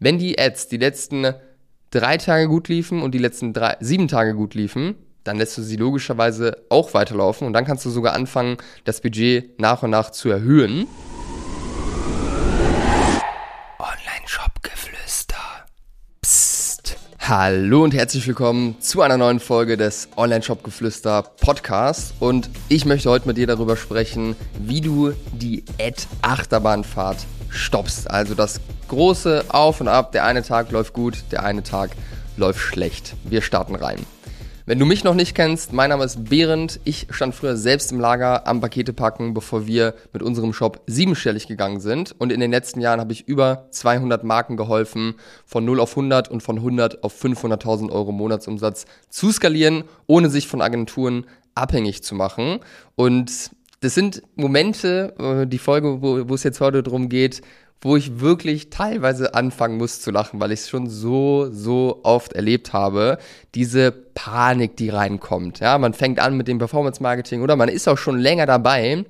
Wenn die Ads die letzten drei Tage gut liefen und die letzten drei, sieben Tage gut liefen, dann lässt du sie logischerweise auch weiterlaufen und dann kannst du sogar anfangen, das Budget nach und nach zu erhöhen. Online-Shop-Geflüster. Psst. Hallo und herzlich willkommen zu einer neuen Folge des Online-Shop-Geflüster Podcast und ich möchte heute mit dir darüber sprechen, wie du die Ad-Achterbahnfahrt stoppst. Also das große Auf und Ab. Der eine Tag läuft gut, der eine Tag läuft schlecht. Wir starten rein. Wenn du mich noch nicht kennst, mein Name ist Behrend. Ich stand früher selbst im Lager am Pakete packen, bevor wir mit unserem Shop siebenstellig gegangen sind. Und in den letzten Jahren habe ich über 200 Marken geholfen, von 0 auf 100 und von 100 auf 500.000 Euro Monatsumsatz zu skalieren, ohne sich von Agenturen abhängig zu machen. Und das sind Momente, äh, die Folge, wo, wo es jetzt heute darum geht, wo ich wirklich teilweise anfangen muss zu lachen, weil ich es schon so, so oft erlebt habe. Diese Panik, die reinkommt. Ja, man fängt an mit dem Performance Marketing oder man ist auch schon länger dabei,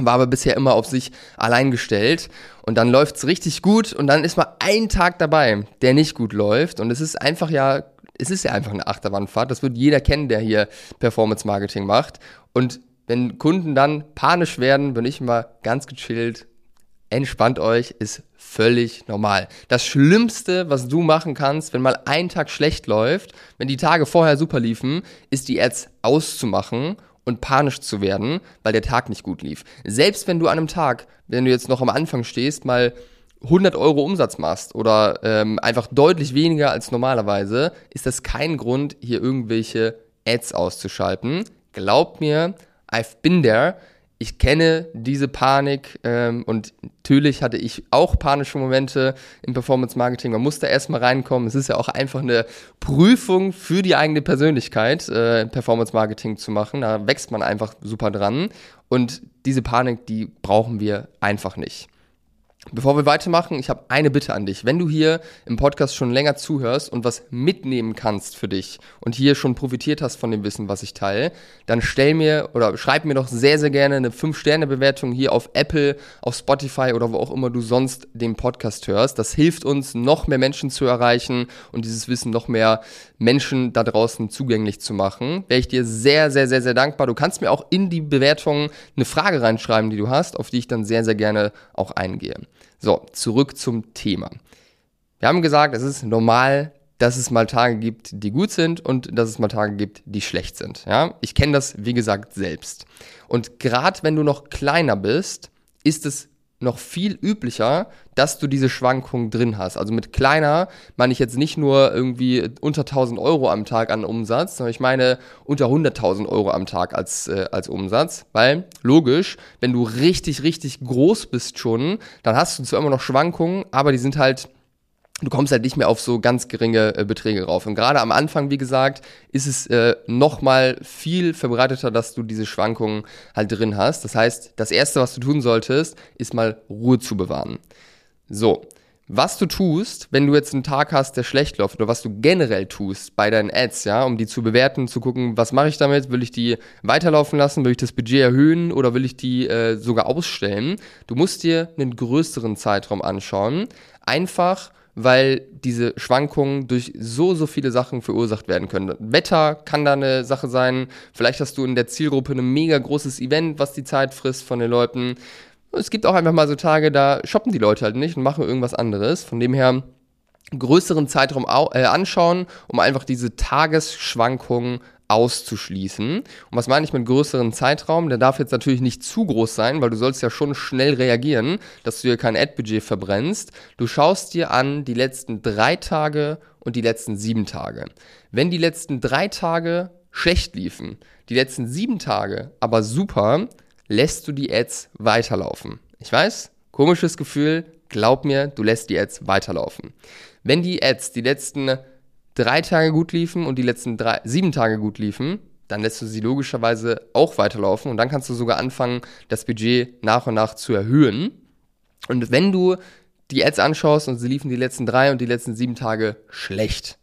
war aber bisher immer auf sich allein gestellt und dann läuft's richtig gut und dann ist mal ein Tag dabei, der nicht gut läuft und es ist einfach ja, es ist ja einfach eine Achterbahnfahrt. Das wird jeder kennen, der hier Performance Marketing macht und wenn Kunden dann panisch werden, bin ich immer ganz gechillt, entspannt euch, ist völlig normal. Das Schlimmste, was du machen kannst, wenn mal ein Tag schlecht läuft, wenn die Tage vorher super liefen, ist die Ads auszumachen und panisch zu werden, weil der Tag nicht gut lief. Selbst wenn du an einem Tag, wenn du jetzt noch am Anfang stehst, mal 100 Euro Umsatz machst oder ähm, einfach deutlich weniger als normalerweise, ist das kein Grund, hier irgendwelche Ads auszuschalten. Glaubt mir, I've been there ich kenne diese Panik ähm, und natürlich hatte ich auch panische Momente im Performance Marketing. Man muss da erstmal reinkommen. Es ist ja auch einfach eine Prüfung für die eigene Persönlichkeit, äh, Performance Marketing zu machen. Da wächst man einfach super dran. Und diese Panik, die brauchen wir einfach nicht. Bevor wir weitermachen, ich habe eine Bitte an dich. Wenn du hier im Podcast schon länger zuhörst und was mitnehmen kannst für dich und hier schon profitiert hast von dem Wissen, was ich teile, dann stell mir oder schreib mir doch sehr, sehr gerne eine 5-Sterne-Bewertung hier auf Apple, auf Spotify oder wo auch immer du sonst den Podcast hörst. Das hilft uns, noch mehr Menschen zu erreichen und dieses Wissen noch mehr Menschen da draußen zugänglich zu machen. Wäre ich dir sehr, sehr, sehr, sehr dankbar. Du kannst mir auch in die Bewertung eine Frage reinschreiben, die du hast, auf die ich dann sehr, sehr gerne auch eingehe. So, zurück zum Thema. Wir haben gesagt, es ist normal, dass es mal Tage gibt, die gut sind und dass es mal Tage gibt, die schlecht sind. Ja, ich kenne das, wie gesagt, selbst. Und gerade wenn du noch kleiner bist, ist es noch viel üblicher, dass du diese Schwankungen drin hast. Also mit kleiner meine ich jetzt nicht nur irgendwie unter 1000 Euro am Tag an Umsatz, sondern ich meine unter 100.000 Euro am Tag als, äh, als Umsatz. Weil, logisch, wenn du richtig, richtig groß bist schon, dann hast du zwar immer noch Schwankungen, aber die sind halt du kommst halt nicht mehr auf so ganz geringe äh, Beträge rauf. Und gerade am Anfang, wie gesagt, ist es äh, nochmal viel verbreiteter, dass du diese Schwankungen halt drin hast. Das heißt, das Erste, was du tun solltest, ist mal Ruhe zu bewahren. So, was du tust, wenn du jetzt einen Tag hast, der schlecht läuft, oder was du generell tust bei deinen Ads, ja, um die zu bewerten, zu gucken, was mache ich damit? Will ich die weiterlaufen lassen? Will ich das Budget erhöhen oder will ich die äh, sogar ausstellen? Du musst dir einen größeren Zeitraum anschauen. Einfach weil diese Schwankungen durch so, so viele Sachen verursacht werden können. Wetter kann da eine Sache sein. Vielleicht hast du in der Zielgruppe ein mega großes Event, was die Zeit frisst von den Leuten. Es gibt auch einfach mal so Tage, da shoppen die Leute halt nicht und machen irgendwas anderes. Von dem her größeren Zeitraum äh, anschauen, um einfach diese Tagesschwankungen auszuschließen. Und was meine ich mit größeren Zeitraum? Der darf jetzt natürlich nicht zu groß sein, weil du sollst ja schon schnell reagieren, dass du dir kein Ad-Budget verbrennst. Du schaust dir an die letzten drei Tage und die letzten sieben Tage. Wenn die letzten drei Tage schlecht liefen, die letzten sieben Tage aber super, lässt du die Ads weiterlaufen. Ich weiß, komisches Gefühl, glaub mir, du lässt die Ads weiterlaufen. Wenn die Ads die letzten drei Tage gut liefen und die letzten drei, sieben Tage gut liefen, dann lässt du sie logischerweise auch weiterlaufen und dann kannst du sogar anfangen, das Budget nach und nach zu erhöhen. Und wenn du die Ads anschaust und sie liefen die letzten drei und die letzten sieben Tage schlecht,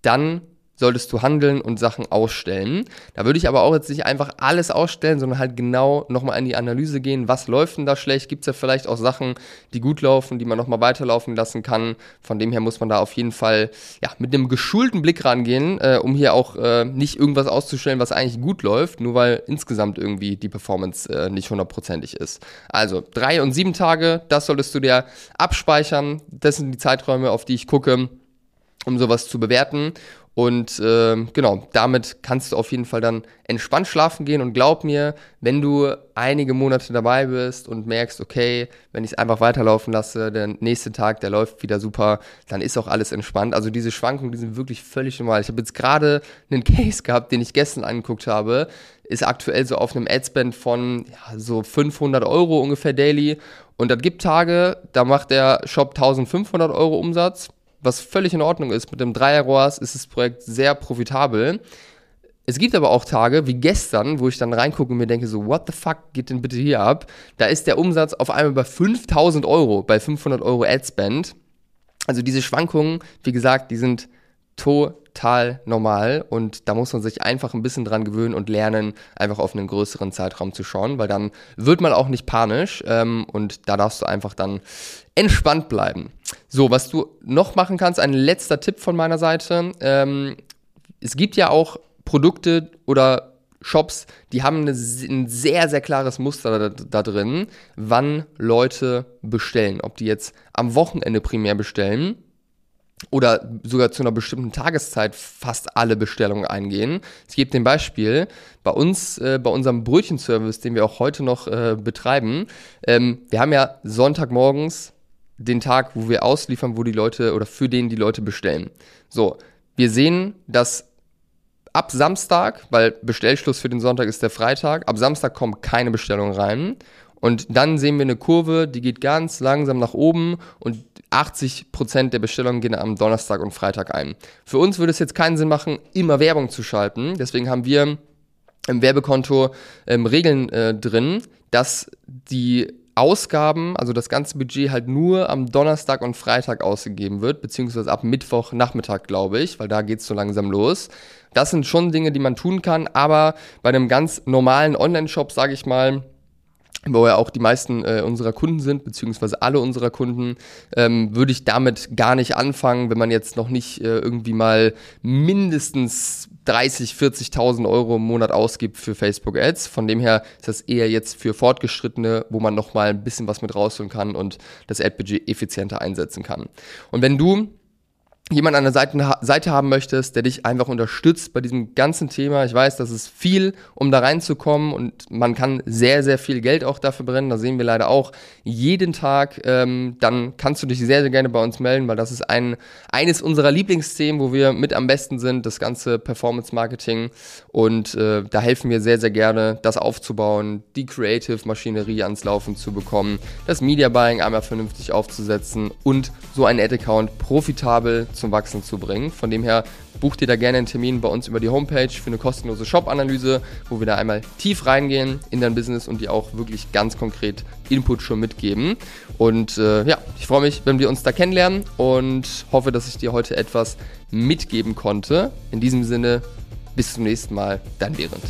dann solltest du handeln und Sachen ausstellen. Da würde ich aber auch jetzt nicht einfach alles ausstellen, sondern halt genau nochmal in die Analyse gehen, was läuft denn da schlecht? Gibt es ja vielleicht auch Sachen, die gut laufen, die man nochmal weiterlaufen lassen kann. Von dem her muss man da auf jeden Fall ja, mit einem geschulten Blick rangehen, äh, um hier auch äh, nicht irgendwas auszustellen, was eigentlich gut läuft, nur weil insgesamt irgendwie die Performance äh, nicht hundertprozentig ist. Also drei und sieben Tage, das solltest du dir abspeichern. Das sind die Zeiträume, auf die ich gucke um sowas zu bewerten. Und äh, genau, damit kannst du auf jeden Fall dann entspannt schlafen gehen. Und glaub mir, wenn du einige Monate dabei bist und merkst, okay, wenn ich es einfach weiterlaufen lasse, der nächste Tag, der läuft wieder super, dann ist auch alles entspannt. Also diese Schwankungen, die sind wirklich völlig normal. Ich habe jetzt gerade einen Case gehabt, den ich gestern angeguckt habe, ist aktuell so auf einem Adspend von ja, so 500 Euro ungefähr daily. Und das gibt Tage, da macht der Shop 1500 Euro Umsatz was völlig in Ordnung ist. Mit dem Dreier-ROAS ist das Projekt sehr profitabel. Es gibt aber auch Tage wie gestern, wo ich dann reingucke und mir denke, so, what the fuck geht denn bitte hier ab? Da ist der Umsatz auf einmal bei 5000 Euro, bei 500 Euro Adspend. Also diese Schwankungen, wie gesagt, die sind total normal und da muss man sich einfach ein bisschen dran gewöhnen und lernen, einfach auf einen größeren Zeitraum zu schauen, weil dann wird man auch nicht panisch ähm, und da darfst du einfach dann entspannt bleiben. So, was du noch machen kannst, ein letzter Tipp von meiner Seite. Ähm, es gibt ja auch Produkte oder Shops, die haben eine, ein sehr, sehr klares Muster da, da, drin, wann Leute bestellen. Ob die jetzt am Wochenende primär bestellen oder sogar zu einer bestimmten Tageszeit fast alle Bestellungen eingehen. Ich gebe dem Beispiel, bei uns, äh, bei unserem Brötchenservice, den wir auch heute noch äh, betreiben, ähm, wir haben ja Sonntagmorgens den Tag, wo wir ausliefern, wo die Leute oder für den die Leute bestellen. So, wir sehen, dass ab Samstag, weil Bestellschluss für den Sonntag ist der Freitag, ab Samstag kommen keine Bestellungen rein. Und dann sehen wir eine Kurve, die geht ganz langsam nach oben und 80% der Bestellungen gehen am Donnerstag und Freitag ein. Für uns würde es jetzt keinen Sinn machen, immer Werbung zu schalten. Deswegen haben wir im Werbekonto ähm, Regeln äh, drin, dass die Ausgaben, also das ganze Budget halt nur am Donnerstag und Freitag ausgegeben wird, beziehungsweise ab Mittwoch Nachmittag, glaube ich, weil da geht es so langsam los. Das sind schon Dinge, die man tun kann, aber bei einem ganz normalen Online-Shop, sage ich mal, wo ja auch die meisten äh, unserer Kunden sind, beziehungsweise alle unserer Kunden, ähm, würde ich damit gar nicht anfangen, wenn man jetzt noch nicht äh, irgendwie mal mindestens 30, 40.000 Euro im Monat ausgibt für Facebook Ads. Von dem her ist das eher jetzt für Fortgeschrittene, wo man nochmal ein bisschen was mit rausholen kann und das Ad-Budget effizienter einsetzen kann. Und wenn du jemand an der Seite, Seite haben möchtest, der dich einfach unterstützt bei diesem ganzen Thema. Ich weiß, das ist viel, um da reinzukommen und man kann sehr, sehr viel Geld auch dafür brennen. Das sehen wir leider auch jeden Tag. Ähm, dann kannst du dich sehr, sehr gerne bei uns melden, weil das ist ein, eines unserer Lieblingsthemen, wo wir mit am besten sind, das ganze Performance Marketing. Und äh, da helfen wir sehr, sehr gerne, das aufzubauen, die Creative-Maschinerie ans Laufen zu bekommen, das Media Buying einmal vernünftig aufzusetzen und so einen Ad-Account profitabel zum Wachsen zu bringen. Von dem her bucht ihr da gerne einen Termin bei uns über die Homepage für eine kostenlose Shop-Analyse, wo wir da einmal tief reingehen in dein Business und dir auch wirklich ganz konkret Input schon mitgeben. Und äh, ja, ich freue mich, wenn wir uns da kennenlernen und hoffe, dass ich dir heute etwas mitgeben konnte. In diesem Sinne, bis zum nächsten Mal, dein Während.